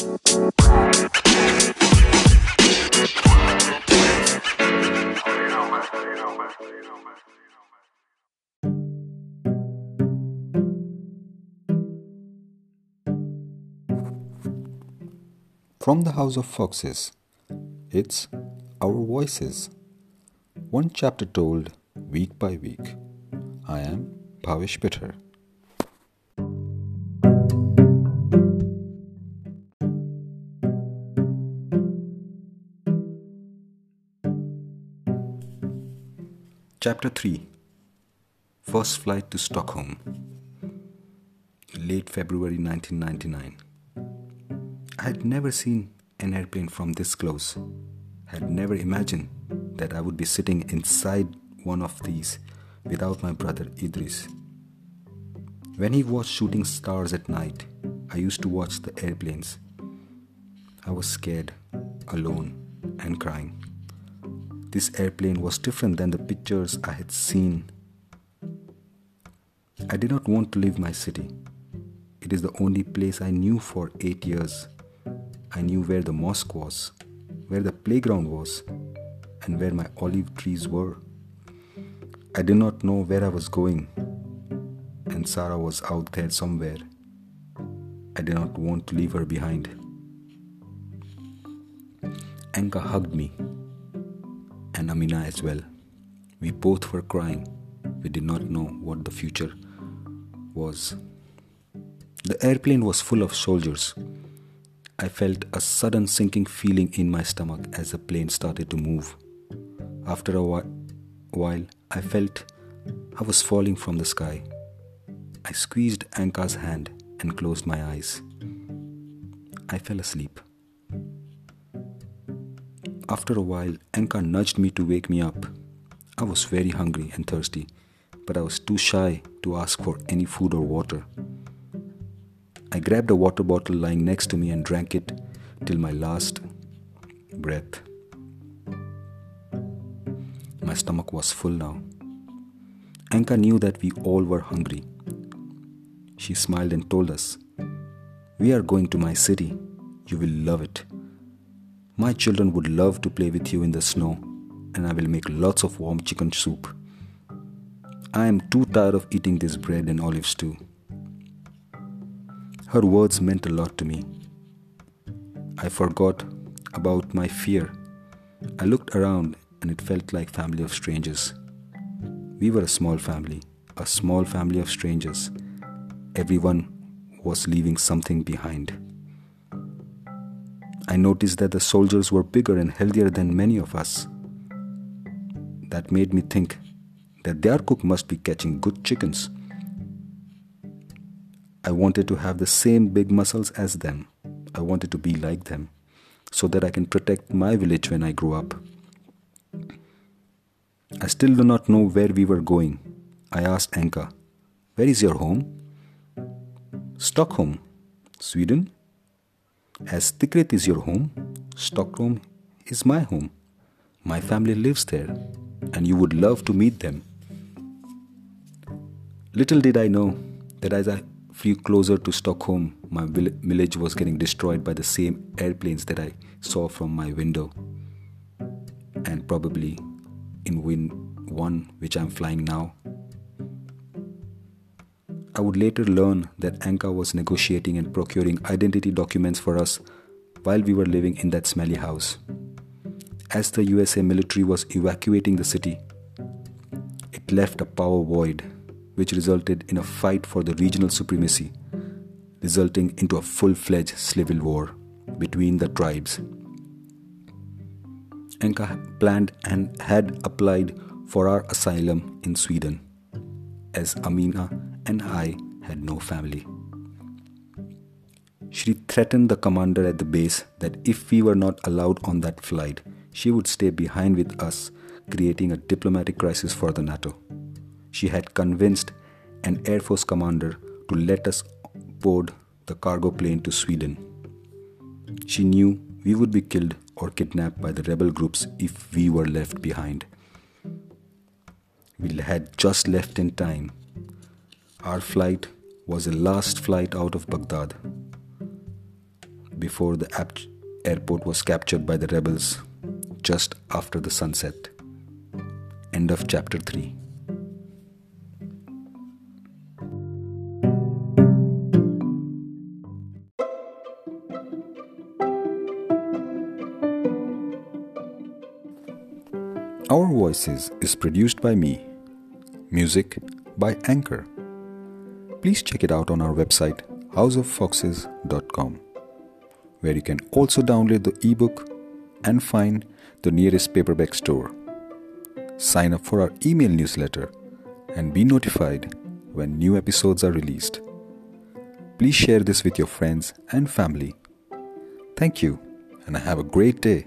From the House of Foxes, it's Our Voices. One chapter told week by week. I am Bhavish Pitter. Chapter 3 First Flight to Stockholm. Late February 1999. I had never seen an airplane from this close. Had never imagined that I would be sitting inside one of these without my brother Idris. When he was shooting stars at night, I used to watch the airplanes. I was scared, alone, and crying. This airplane was different than the pictures I had seen. I did not want to leave my city. It is the only place I knew for eight years. I knew where the mosque was, where the playground was, and where my olive trees were. I did not know where I was going, and Sarah was out there somewhere. I did not want to leave her behind. Anka hugged me, and Amina as well. We both were crying. We did not know what the future was. The airplane was full of soldiers I felt a sudden sinking feeling in my stomach as the plane started to move. After a while, I felt I was falling from the sky. I squeezed Anka's hand and closed my eyes. I fell asleep. After a while, Anka nudged me to wake me up. I was very hungry and thirsty, but I was too shy to ask for any food or water. I grabbed a water bottle lying next to me and drank it till my last breath. My stomach was full now. Anka knew that we all were hungry. She smiled and told us, We are going to my city. You will love it. My children would love to play with you in the snow, and I will make lots of warm chicken soup. I am too tired of eating this bread and olive stew. Her words meant a lot to me. I forgot about my fear. I looked around and it felt like family of strangers. We were a small family, a small family of strangers. Everyone was leaving something behind. I noticed that the soldiers were bigger and healthier than many of us. That made me think that their cook must be catching good chickens I wanted to have the same big muscles as them. I wanted to be like them so that I can protect my village when I grow up. I still do not know where we were going. I asked Anka, Where is your home? Stockholm, Sweden. As Tikrit is your home, Stockholm is my home. My family lives there, and you would love to meet them. Little did I know that as I flew closer to Stockholm, my village was getting destroyed by the same airplanes that I saw from my window. And probably in win one which I'm flying now. I would later learn that Anka was negotiating and procuring identity documents for us while we were living in that smelly house. As the USA military was evacuating the city, it left a power void which resulted in a fight for the regional supremacy, resulting into a full fledged civil war between the tribes. Anka planned and had applied for our asylum in Sweden, as Amina and I had no family. She threatened the commander at the base that if we were not allowed on that flight, she would stay behind with us, creating a diplomatic crisis for the NATO she had convinced an Air Force commander to let us board the cargo plane to Sweden. She knew we would be killed or kidnapped by the rebel groups if we were left behind. We had just left in time. Our flight was the last flight out of Baghdad. before the airport was captured by the rebels just after the sunset. End of chapter 3. Our Voices is produced by me. Music by Anchor. Please check it out on our website houseoffoxes.com where you can also download the ebook and find the nearest paperback store. Sign up for our email newsletter and be notified when new episodes are released. Please share this with your friends and family. Thank you, and have a great day.